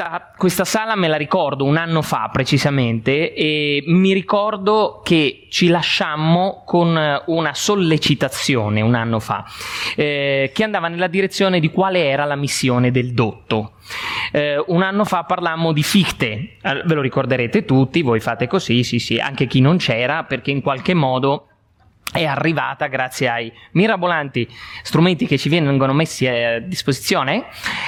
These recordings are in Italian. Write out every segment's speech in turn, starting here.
questa, questa, sala me la ricordo un anno fa precisamente e mi ricordo che ci lasciammo con una sollecitazione un anno fa eh, che andava nella direzione di quale era la missione del dotto. Eh, un anno fa parlammo di Fichte, ve lo ricorderete tutti, voi fate così, sì sì, anche chi non c'era perché in qualche modo è arrivata grazie ai mirabolanti strumenti che ci vengono messi a disposizione,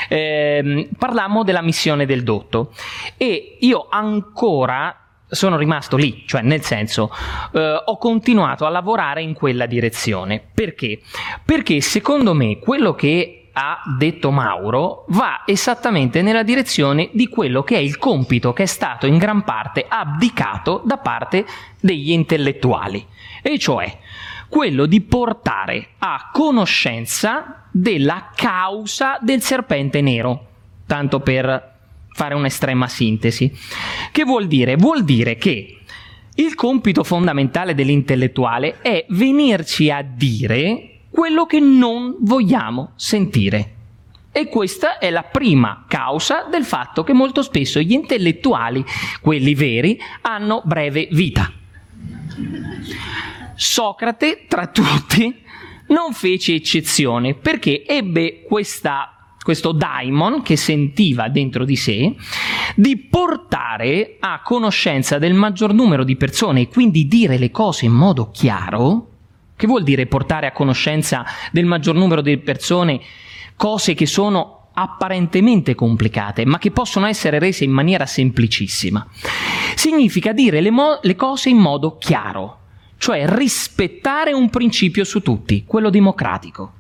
eh, parlammo della missione del dotto e io ancora sono rimasto lì, cioè nel senso eh, ho continuato a lavorare in quella direzione. Perché? Perché secondo me quello che ha detto Mauro va esattamente nella direzione di quello che è il compito che è stato in gran parte abdicato da parte degli intellettuali, e cioè quello di portare a conoscenza della causa del serpente nero, tanto per fare un'estrema sintesi. Che vuol dire? Vuol dire che il compito fondamentale dell'intellettuale è venirci a dire quello che non vogliamo sentire. E questa è la prima causa del fatto che molto spesso gli intellettuali, quelli veri, hanno breve vita. Socrate, tra tutti, non fece eccezione perché ebbe questa, questo daimon che sentiva dentro di sé di portare a conoscenza del maggior numero di persone e quindi dire le cose in modo chiaro che vuol dire portare a conoscenza del maggior numero di persone cose che sono apparentemente complicate, ma che possono essere rese in maniera semplicissima? Significa dire le, mo- le cose in modo chiaro, cioè rispettare un principio su tutti, quello democratico.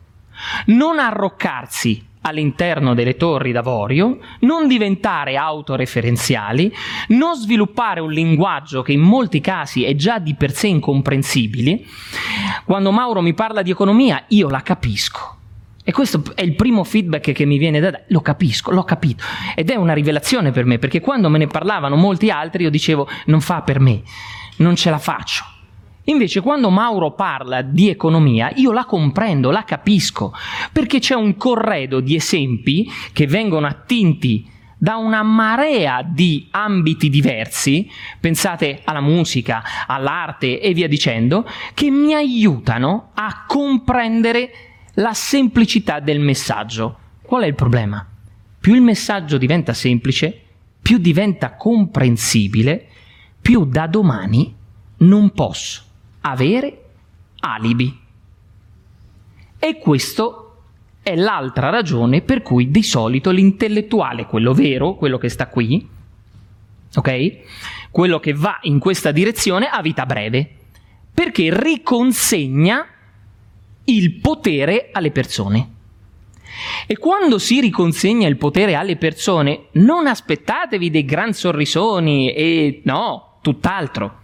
Non arroccarsi all'interno delle torri d'avorio, non diventare autoreferenziali, non sviluppare un linguaggio che in molti casi è già di per sé incomprensibile. Quando Mauro mi parla di economia, io la capisco. E questo è il primo feedback che mi viene da dare. Lo capisco, l'ho capito. Ed è una rivelazione per me, perché quando me ne parlavano molti altri io dicevo non fa per me, non ce la faccio. Invece quando Mauro parla di economia io la comprendo, la capisco, perché c'è un corredo di esempi che vengono attinti da una marea di ambiti diversi, pensate alla musica, all'arte e via dicendo, che mi aiutano a comprendere la semplicità del messaggio. Qual è il problema? Più il messaggio diventa semplice, più diventa comprensibile, più da domani non posso avere alibi. E questo è l'altra ragione per cui di solito l'intellettuale, quello vero, quello che sta qui, ok? Quello che va in questa direzione ha vita breve, perché riconsegna il potere alle persone. E quando si riconsegna il potere alle persone, non aspettatevi dei gran sorrisoni e no, tutt'altro.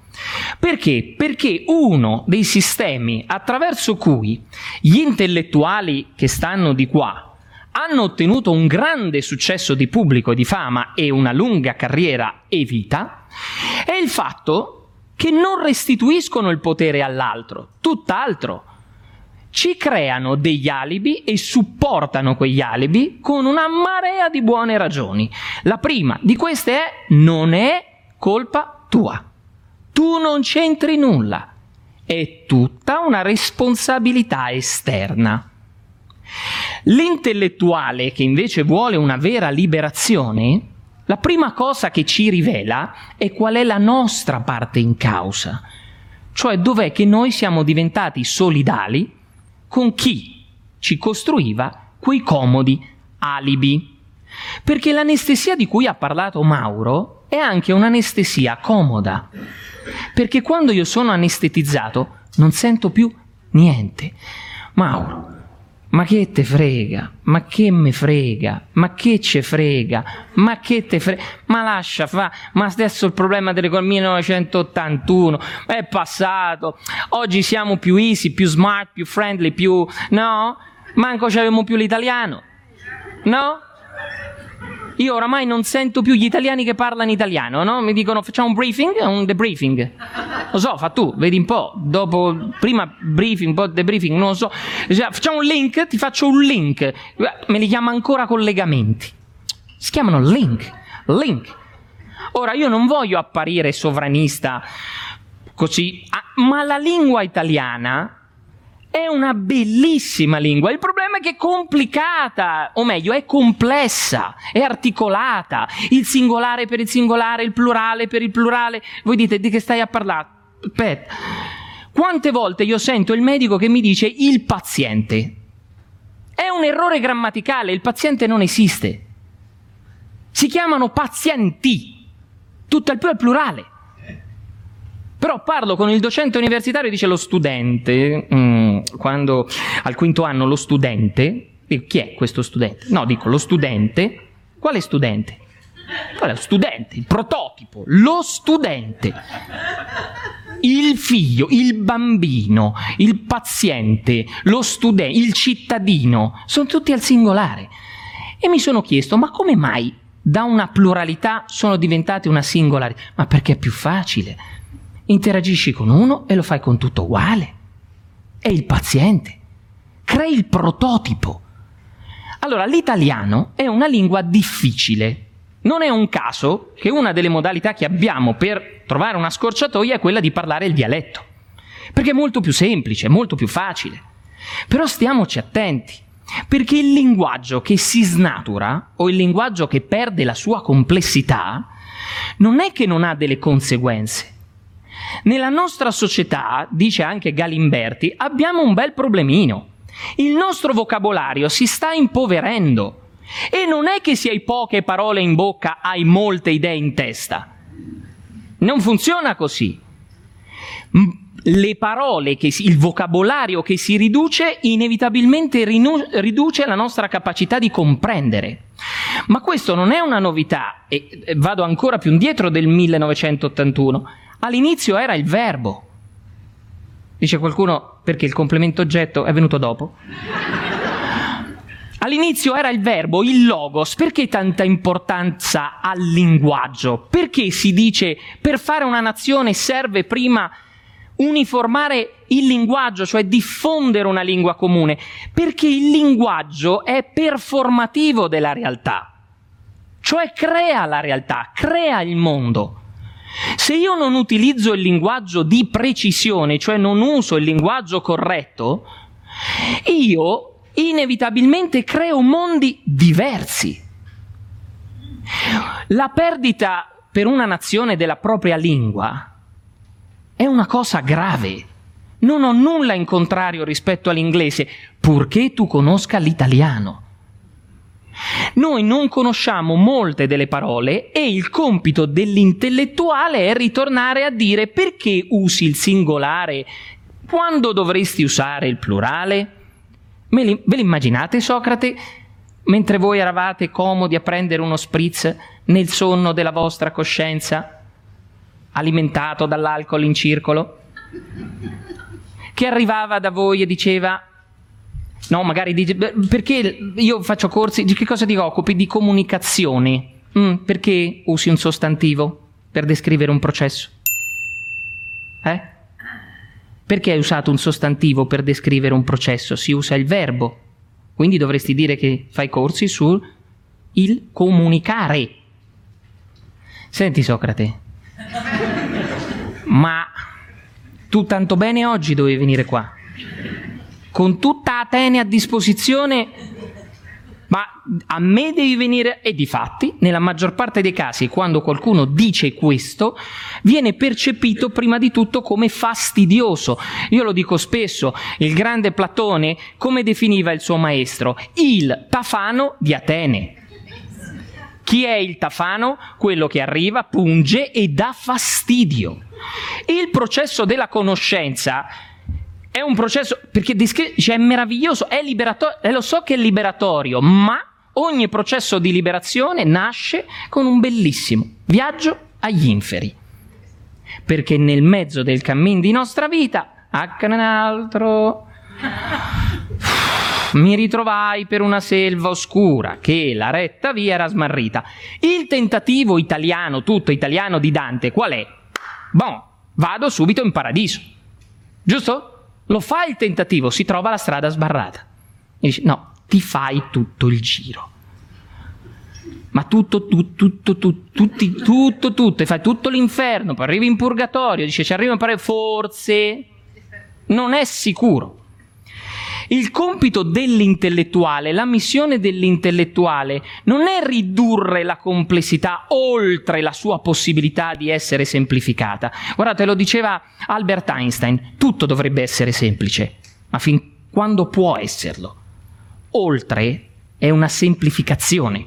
Perché? Perché uno dei sistemi attraverso cui gli intellettuali che stanno di qua hanno ottenuto un grande successo di pubblico, di fama e una lunga carriera e vita, è il fatto che non restituiscono il potere all'altro, tutt'altro. Ci creano degli alibi e supportano quegli alibi con una marea di buone ragioni. La prima di queste è non è colpa tua tu non c'entri nulla, è tutta una responsabilità esterna. L'intellettuale che invece vuole una vera liberazione, la prima cosa che ci rivela è qual è la nostra parte in causa, cioè dov'è che noi siamo diventati solidali con chi ci costruiva quei comodi alibi. Perché l'anestesia di cui ha parlato Mauro è anche un'anestesia comoda. Perché quando io sono anestetizzato non sento più niente. Mauro, ma che te frega? Ma che me frega? Ma che ce frega? Ma che te frega? Ma lascia fa, ma adesso il problema dell'economia 1981 è passato. Oggi siamo più easy, più smart, più friendly, più no? Manco avevamo più l'italiano. No? Io oramai non sento più gli italiani che parlano italiano, no? Mi dicono facciamo un briefing, un debriefing. Lo so, fa tu, vedi un po', dopo, prima briefing, poi debriefing, non lo so. Facciamo un link, ti faccio un link. Me li chiama ancora collegamenti. Si chiamano link. link. Ora io non voglio apparire sovranista così, ah, ma la lingua italiana è una bellissima lingua, il problema è che è complicata, o meglio, è complessa, è articolata, il singolare per il singolare, il plurale per il plurale. Voi dite di che stai a parlare? Aspetta. Quante volte io sento il medico che mi dice il paziente? È un errore grammaticale, il paziente non esiste. Si chiamano pazienti, tutto il più è plurale. Però parlo con il docente universitario e dice lo studente, mm, quando al quinto anno lo studente, chi è questo studente? No, dico lo studente, quale studente? Qual lo studente? Il prototipo, lo studente. Il figlio, il bambino, il paziente, lo studente, il cittadino, sono tutti al singolare. E mi sono chiesto, ma come mai da una pluralità sono diventati una singolarità? Ma perché è più facile interagisci con uno e lo fai con tutto uguale. È il paziente. Crei il prototipo. Allora, l'italiano è una lingua difficile. Non è un caso che una delle modalità che abbiamo per trovare una scorciatoia è quella di parlare il dialetto. Perché è molto più semplice, molto più facile. Però stiamoci attenti, perché il linguaggio che si snatura o il linguaggio che perde la sua complessità non è che non ha delle conseguenze, nella nostra società, dice anche Galimberti, abbiamo un bel problemino. Il nostro vocabolario si sta impoverendo. E non è che se hai poche parole in bocca hai molte idee in testa. Non funziona così. Le parole, si, il vocabolario che si riduce, inevitabilmente rinu, riduce la nostra capacità di comprendere. Ma questo non è una novità, e vado ancora più indietro del 1981 All'inizio era il verbo. Dice qualcuno perché il complemento oggetto è venuto dopo? All'inizio era il verbo, il logos. Perché tanta importanza al linguaggio? Perché si dice per fare una nazione serve prima uniformare il linguaggio, cioè diffondere una lingua comune? Perché il linguaggio è performativo della realtà, cioè crea la realtà, crea il mondo. Se io non utilizzo il linguaggio di precisione, cioè non uso il linguaggio corretto, io inevitabilmente creo mondi diversi. La perdita per una nazione della propria lingua è una cosa grave. Non ho nulla in contrario rispetto all'inglese, purché tu conosca l'italiano. Noi non conosciamo molte delle parole e il compito dell'intellettuale è ritornare a dire perché usi il singolare quando dovresti usare il plurale. Ve l'immaginate Socrate mentre voi eravate comodi a prendere uno spritz nel sonno della vostra coscienza, alimentato dall'alcol in circolo? Che arrivava da voi e diceva No, magari dice, perché io faccio corsi, di che cosa ti occupi? Di comunicazione. Mm, perché usi un sostantivo per descrivere un processo? Eh? Perché hai usato un sostantivo per descrivere un processo? Si usa il verbo. Quindi dovresti dire che fai corsi sul il comunicare. Senti Socrate, ma tu tanto bene oggi dovevi venire qua con tutta Atene a disposizione, ma a me devi venire e di fatti, nella maggior parte dei casi, quando qualcuno dice questo, viene percepito prima di tutto come fastidioso. Io lo dico spesso, il grande Platone come definiva il suo maestro? Il tafano di Atene. Chi è il tafano? Quello che arriva, punge e dà fastidio. Il processo della conoscenza è un processo, perché descri- cioè, è meraviglioso, è liberatorio, eh, lo so che è liberatorio, ma ogni processo di liberazione nasce con un bellissimo viaggio agli inferi. Perché nel mezzo del cammin di nostra vita, accade un altro, mi ritrovai per una selva oscura che la retta via era smarrita. Il tentativo italiano, tutto italiano di Dante, qual è? Bon, vado subito in paradiso. Giusto? Lo fa il tentativo, si trova la strada sbarrata. E dice, no, ti fai tutto il giro. ma tutto, tutto, tutto, tutto, tutti, tutto, tutto, e fai tutto l'inferno, poi arrivi in purgatorio, dice ci arriva a pare forse, non è sicuro. Il compito dell'intellettuale, la missione dell'intellettuale non è ridurre la complessità oltre la sua possibilità di essere semplificata. Guardate, lo diceva Albert Einstein, tutto dovrebbe essere semplice, ma fin quando può esserlo. Oltre è una semplificazione.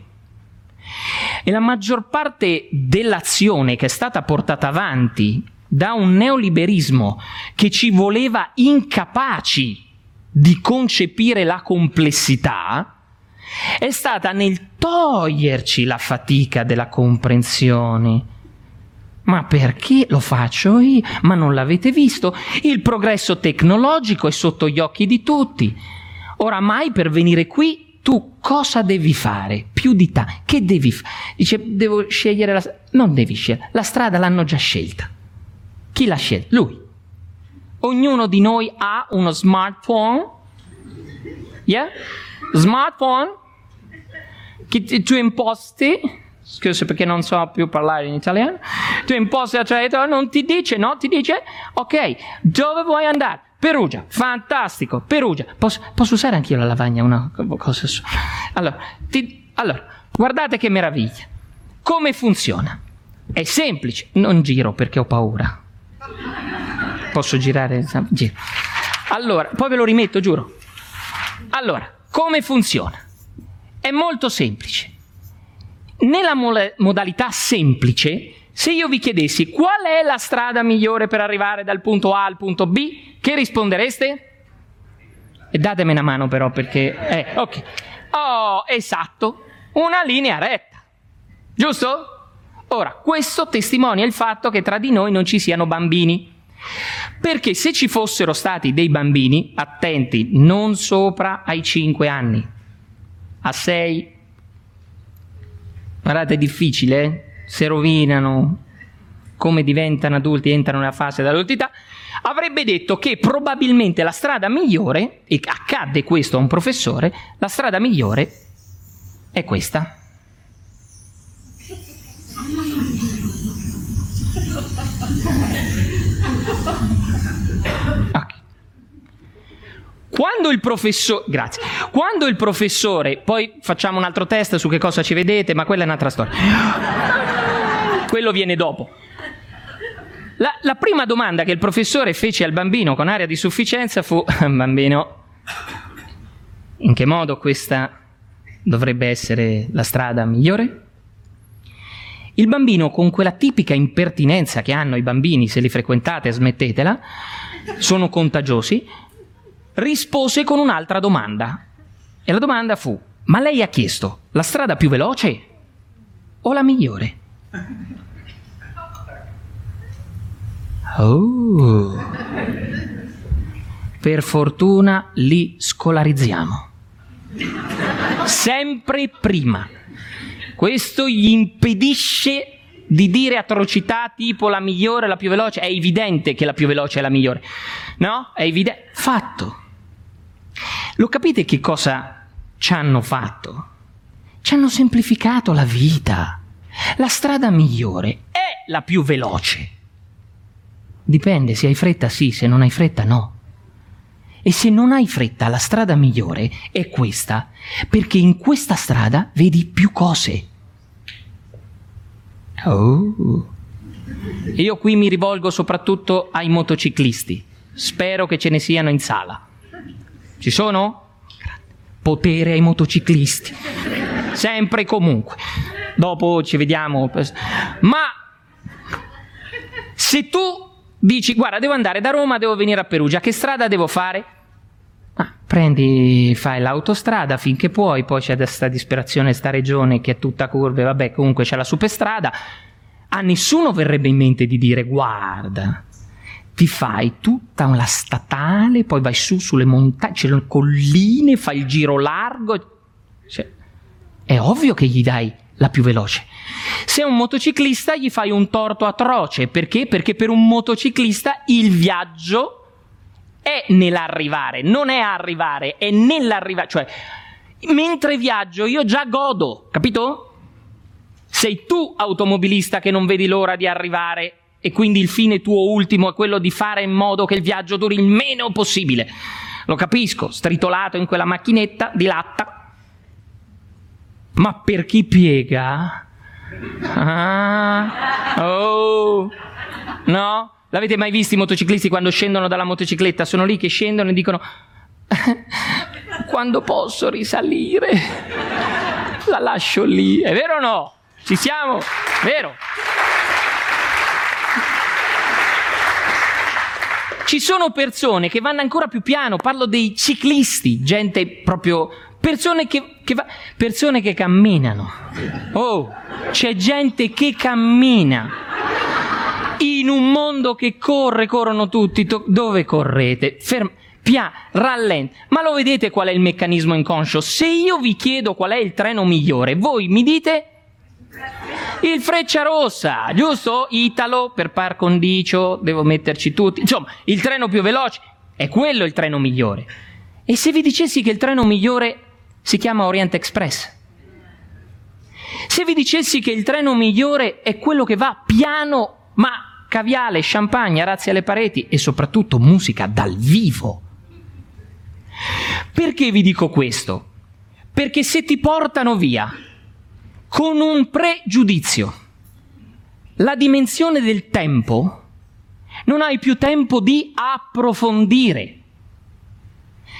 E la maggior parte dell'azione che è stata portata avanti da un neoliberismo che ci voleva incapaci di concepire la complessità è stata nel toglierci la fatica della comprensione. Ma perché lo faccio io? Ma non l'avete visto? Il progresso tecnologico è sotto gli occhi di tutti. Oramai per venire qui tu cosa devi fare? Più di te. Che devi fare? Dice, devo scegliere la strada. Non devi scegliere, la strada l'hanno già scelta. Chi l'ha scelta? Lui. Ognuno di noi ha uno smartphone. Yeah? Smartphone. Che tu imposti. Scusa perché non so più parlare in italiano. Tu imposti la traiettoria, non ti dice, no? Ti dice, ok, dove vuoi andare? Perugia, fantastico, Perugia. Posso, posso usare anch'io la lavagna? Una cosa su. Allora, ti, allora, guardate che meraviglia. Come funziona? È semplice, non giro perché ho paura. Posso girare? Giro. Allora, poi ve lo rimetto, giuro. Allora, come funziona? È molto semplice. Nella mo- modalità semplice, se io vi chiedessi qual è la strada migliore per arrivare dal punto A al punto B, che rispondereste? E datemi una mano però perché... Eh, ok. Oh, esatto, una linea retta. Giusto? Ora, questo testimonia il fatto che tra di noi non ci siano bambini. Perché se ci fossero stati dei bambini, attenti, non sopra ai 5 anni, a 6, guardate è difficile, eh? se rovinano, come diventano adulti, entrano nella fase dell'adultità, avrebbe detto che probabilmente la strada migliore, e accadde questo a un professore, la strada migliore è questa. Quando il professore, grazie, quando il professore, poi facciamo un altro test su che cosa ci vedete, ma quella è un'altra storia. Quello viene dopo. La, la prima domanda che il professore fece al bambino con aria di sufficienza fu, bambino, in che modo questa dovrebbe essere la strada migliore? Il bambino, con quella tipica impertinenza che hanno i bambini, se li frequentate smettetela, sono contagiosi, rispose con un'altra domanda. E la domanda fu, ma lei ha chiesto la strada più veloce o la migliore? Oh. Per fortuna li scolarizziamo. Sempre prima. Questo gli impedisce di dire atrocità tipo la migliore, la più veloce. È evidente che la più veloce è la migliore. No? È evidente. Fatto. Lo capite che cosa ci hanno fatto? Ci hanno semplificato la vita. La strada migliore è la più veloce. Dipende, se hai fretta sì, se non hai fretta no. E se non hai fretta, la strada migliore è questa, perché in questa strada vedi più cose. Oh. Io qui mi rivolgo soprattutto ai motociclisti. Spero che ce ne siano in sala. Ci sono? Potere ai motociclisti. Sempre e comunque. Dopo ci vediamo. Ma se tu dici, guarda, devo andare da Roma, devo venire a Perugia, che strada devo fare? Ah, prendi, fai l'autostrada finché puoi, poi c'è questa disperazione, sta regione che è tutta curve, vabbè, comunque c'è la superstrada. A nessuno verrebbe in mente di dire, guarda, ti fai tutta la statale, poi vai su sulle montagne, c'è le colline, fai il giro largo. Cioè, è ovvio che gli dai la più veloce. Se è un motociclista gli fai un torto atroce, perché? Perché per un motociclista il viaggio è nell'arrivare, non è arrivare, è nell'arrivare, cioè mentre viaggio io già godo, capito? Sei tu automobilista che non vedi l'ora di arrivare e quindi il fine tuo ultimo è quello di fare in modo che il viaggio duri il meno possibile. Lo capisco, stritolato in quella macchinetta di latta. Ma per chi piega? Ah, oh, no? L'avete mai visto i motociclisti quando scendono dalla motocicletta? Sono lì che scendono e dicono quando posso risalire? La lascio lì. È vero o no? Ci siamo? Vero? Ci sono persone che vanno ancora più piano, parlo dei ciclisti, gente proprio persone che, che, va, persone che camminano. Oh, c'è gente che cammina. In un mondo che corre, corrono tutti. To- dove correte? Ferm- pia, rallenti. Ma lo vedete qual è il meccanismo inconscio? Se io vi chiedo qual è il treno migliore, voi mi dite il Freccia Rossa, giusto? Italo per par condicio, devo metterci tutti. Insomma, il treno più veloce è quello il treno migliore. E se vi dicessi che il treno migliore si chiama Orient Express? Se vi dicessi che il treno migliore è quello che va piano, ma caviale, champagne, razzi alle pareti e soprattutto musica dal vivo. Perché vi dico questo? Perché se ti portano via con un pregiudizio. La dimensione del tempo, non hai più tempo di approfondire.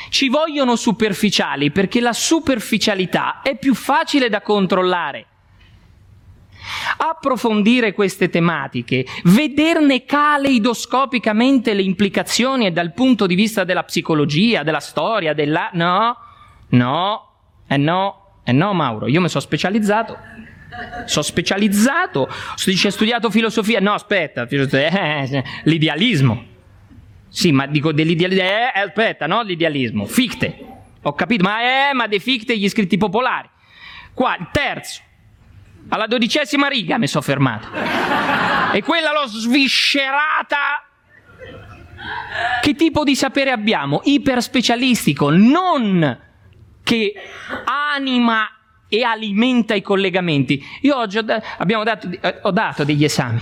Ci vogliono superficiali perché la superficialità è più facile da controllare. Approfondire queste tematiche, vederne caleidoscopicamente le implicazioni e dal punto di vista della psicologia, della storia, della... No, no, eh no, eh no, Mauro, io mi sono specializzato. Sono specializzato, dice studiato filosofia. No, aspetta, eh, l'idealismo. Sì, ma dico dell'idealismo. Eh, aspetta, no, l'idealismo. Fichte. Ho capito, ma eh, ma dei Fichte gli scritti popolari. Qua, il terzo. Alla dodicesima riga mi sono fermato. E quella l'ho sviscerata. Che tipo di sapere abbiamo? Iperspecialistico, non che anima e alimenta i collegamenti. Io oggi ho, da- dato, eh, ho dato degli esami.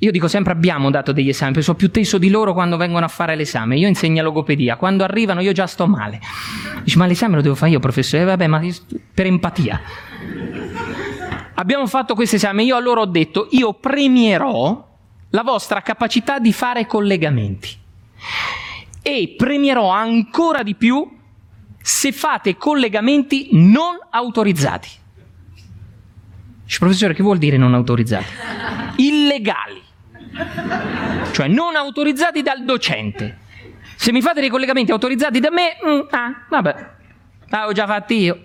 Io dico sempre abbiamo dato degli esami, perché sono più teso di loro quando vengono a fare l'esame. Io insegno logopedia, quando arrivano io già sto male. Dici, ma l'esame lo devo fare io, professore? Eh, vabbè, ma per empatia. Abbiamo fatto questo esame, io a loro ho detto, io premierò la vostra capacità di fare collegamenti e premierò ancora di più se fate collegamenti non autorizzati. Dice, professore, che vuol dire non autorizzati? Illegali, cioè non autorizzati dal docente. Se mi fate dei collegamenti autorizzati da me, mm, ah, vabbè, l'avevo già fatti io.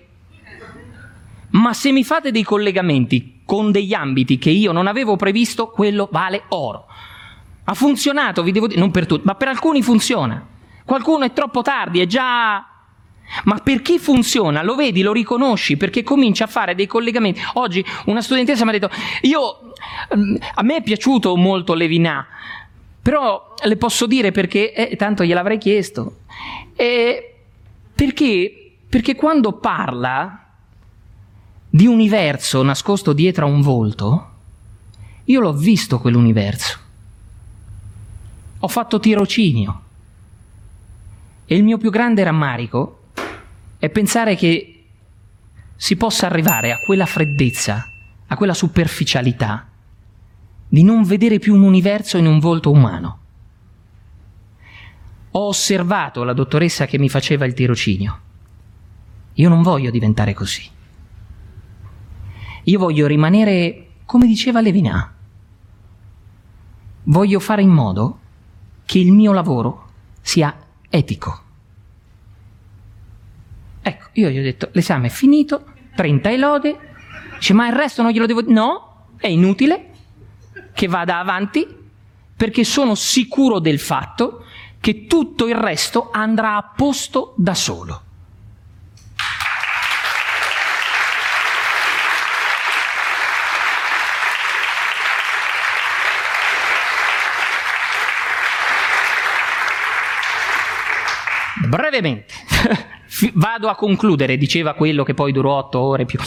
Ma se mi fate dei collegamenti con degli ambiti che io non avevo previsto, quello vale oro. Ha funzionato, vi devo dire, non per tutti, ma per alcuni funziona. Qualcuno è troppo tardi, è già ma perché funziona? Lo vedi, lo riconosci, perché comincia a fare dei collegamenti. Oggi una studentessa mi ha detto, io, mm, a me è piaciuto molto Levinà, però le posso dire perché, eh, tanto gliel'avrei chiesto, eh, perché, perché quando parla di universo nascosto dietro a un volto, io l'ho visto quell'universo. Ho fatto tirocinio. E il mio più grande rammarico è pensare che si possa arrivare a quella freddezza, a quella superficialità, di non vedere più un universo in un volto umano. Ho osservato la dottoressa che mi faceva il tirocinio. Io non voglio diventare così. Io voglio rimanere, come diceva Levinà, voglio fare in modo che il mio lavoro sia etico. Ecco, io gli ho detto, l'esame è finito, 30 e lode, dice, ma il resto non glielo devo dire? No, è inutile che vada avanti perché sono sicuro del fatto che tutto il resto andrà a posto da solo. Brevemente, vado a concludere, diceva quello che poi durò otto ore più.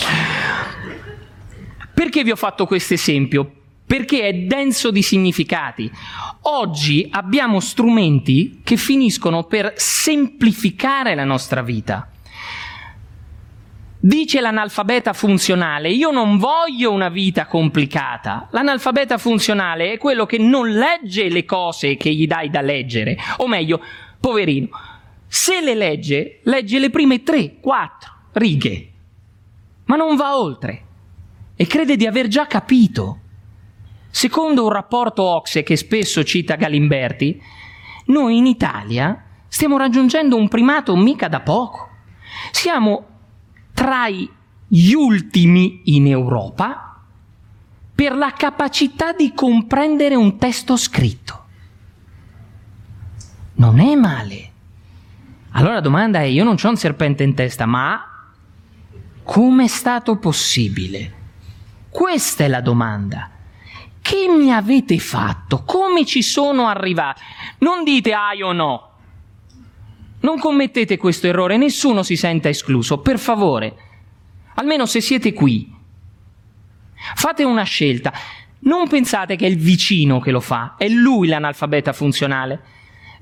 Perché vi ho fatto questo esempio? Perché è denso di significati. Oggi abbiamo strumenti che finiscono per semplificare la nostra vita. Dice l'analfabeta funzionale, io non voglio una vita complicata. L'analfabeta funzionale è quello che non legge le cose che gli dai da leggere. O meglio, poverino, se le legge, legge le prime tre, quattro righe, ma non va oltre e crede di aver già capito. Secondo un rapporto Ocse che spesso cita Galimberti, noi in Italia stiamo raggiungendo un primato mica da poco. Siamo tra gli ultimi in Europa per la capacità di comprendere un testo scritto. Non è male. Allora la domanda è, io non ho un serpente in testa, ma come è stato possibile? Questa è la domanda. Che mi avete fatto? Come ci sono arrivati? Non dite ai o no. Non commettete questo errore, nessuno si senta escluso, per favore. Almeno se siete qui. Fate una scelta. Non pensate che è il vicino che lo fa, è lui l'analfabeta funzionale.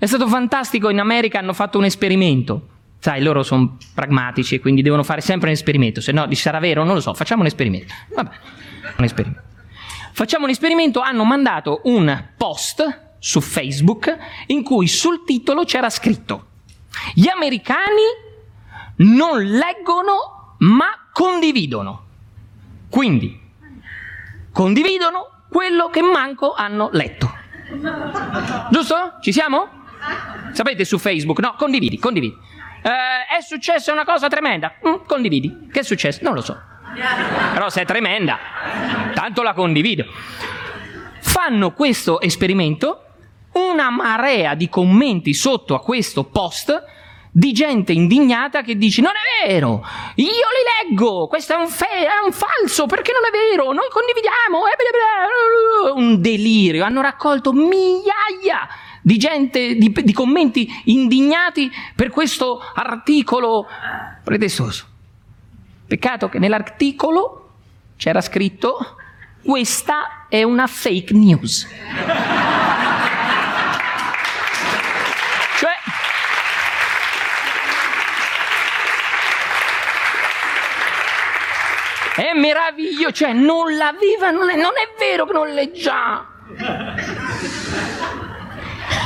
È stato fantastico, in America hanno fatto un esperimento. Sai, loro sono pragmatici e quindi devono fare sempre un esperimento, se no sarà vero, non lo so, facciamo un esperimento. Vabbè, un esperimento. Facciamo un esperimento, hanno mandato un post su Facebook in cui sul titolo c'era scritto gli americani non leggono ma condividono. Quindi condividono quello che manco hanno letto. Giusto? Ci siamo? Sapete su Facebook? No, condividi, condividi. Eh, è successa una cosa tremenda. Mm, condividi. Che è successo? Non lo so. Però se è tremenda, tanto la condivido. Fanno questo esperimento una marea di commenti sotto a questo post di gente indignata che dice non è vero, io li leggo, questo è un, fe- è un falso, perché non è vero, noi condividiamo, eh, un delirio, hanno raccolto migliaia di gente, di, di commenti indignati per questo articolo pretestoso. Peccato che nell'articolo c'era scritto questa è una fake news. È meraviglioso, cioè non l'aveva, non è, vero che non leggia.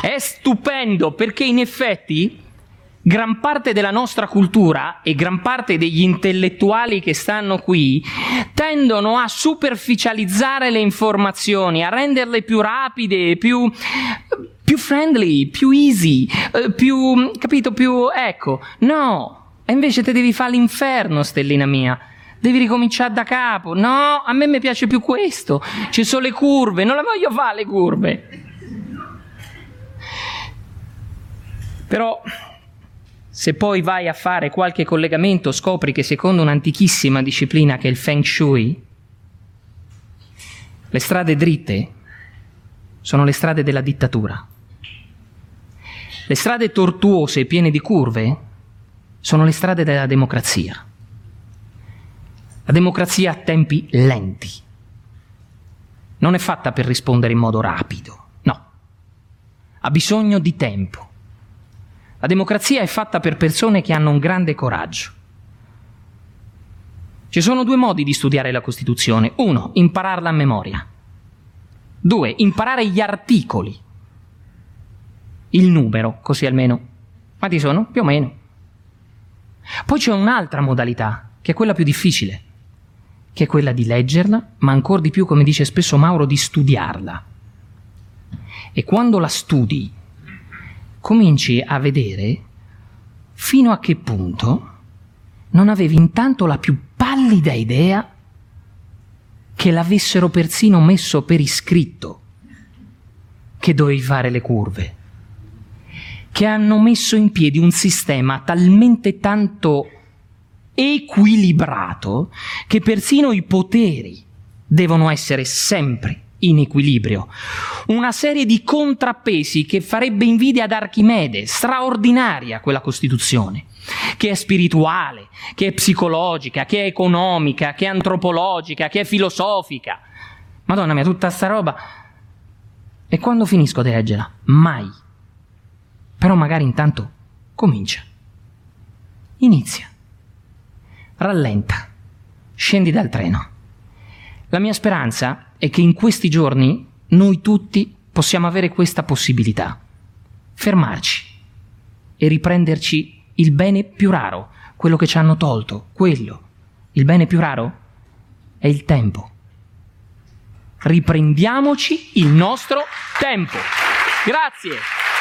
È stupendo perché in effetti gran parte della nostra cultura e gran parte degli intellettuali che stanno qui tendono a superficializzare le informazioni, a renderle più rapide, più, più friendly, più easy, eh, più, capito, più, ecco, no. E invece te devi fare l'inferno, stellina mia devi ricominciare da capo. No, a me mi piace più questo. Ci sono le curve, non le voglio fare le curve. Però se poi vai a fare qualche collegamento scopri che secondo un'antichissima disciplina che è il Feng Shui, le strade dritte sono le strade della dittatura. Le strade tortuose e piene di curve sono le strade della democrazia. La democrazia ha tempi lenti. Non è fatta per rispondere in modo rapido, no. Ha bisogno di tempo. La democrazia è fatta per persone che hanno un grande coraggio. Ci sono due modi di studiare la Costituzione. Uno, impararla a memoria. Due, imparare gli articoli. Il numero, così almeno. Quanti sono? Più o meno. Poi c'è un'altra modalità, che è quella più difficile che è quella di leggerla, ma ancora di più, come dice spesso Mauro, di studiarla. E quando la studi, cominci a vedere fino a che punto non avevi intanto la più pallida idea che l'avessero persino messo per iscritto che dovevi fare le curve, che hanno messo in piedi un sistema talmente tanto equilibrato che persino i poteri devono essere sempre in equilibrio. Una serie di contrappesi che farebbe invidia ad Archimede, straordinaria quella Costituzione, che è spirituale, che è psicologica, che è economica, che è antropologica, che è filosofica. Madonna mia, tutta sta roba. E quando finisco di leggerla? Mai. Però magari intanto comincia. Inizia. Rallenta. Scendi dal treno. La mia speranza è che in questi giorni noi tutti possiamo avere questa possibilità. Fermarci e riprenderci il bene più raro, quello che ci hanno tolto, quello. Il bene più raro è il tempo. Riprendiamoci il nostro tempo. Grazie.